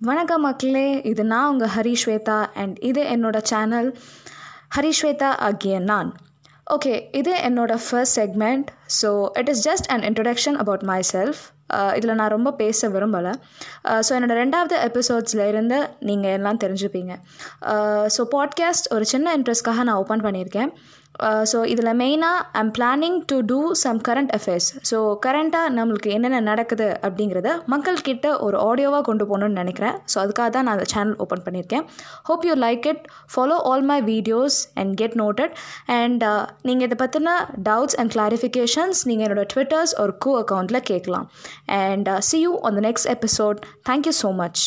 வணக்கம் மக்களே இது நான் உங்கள் ஹரிஸ்வேதா அண்ட் இது என்னோட சேனல் ஹரிஸ்வேதா ஆகிய நான். ஓகே இது என்னோட first segment so it is just and introduction about myself இதில் நான் ரொம்ப பேச விரும்பலை. ஸோ uh, என்னோடய ரெண்டாவது எபிசோட்ஸில் இருந்து நீங்கள் எல்லாம் தெரிஞ்சுப்பீங்க. Uh, ஸோ பாட்காஸ்ட் ஒரு சின்ன இன்ட்ரெஸ்ட்காக நான் ஓப்பன் பண்ணியிருக்கேன். ஸோ இதில் மெயினாக I'm planning to do some current affairs so கரண்ட்டாக நம்மளுக்கு என்னென்ன நடக்குது அப்படிங்கிறத மக்கள்கிட்ட ஒரு ஆடியோவாக கொண்டு போகணுன்னு நினைக்கிறேன். ஸோ அதுக்காக தான் நான் அந்த சேனல் ஓப்பன் பண்ணியிருக்கேன். Hope you like it follow all my videos and get noted and நீங்கள் இதை பற்றின டவுட்ஸ் அண்ட் கிளாரிஃபிகேஷன்ஸ் நீங்கள் என்னோடய ட்விட்டர்ஸ் ஒரு கூ அக்கௌண்ட்டில் கேட்கலாம். And see you on the next episode thank you so much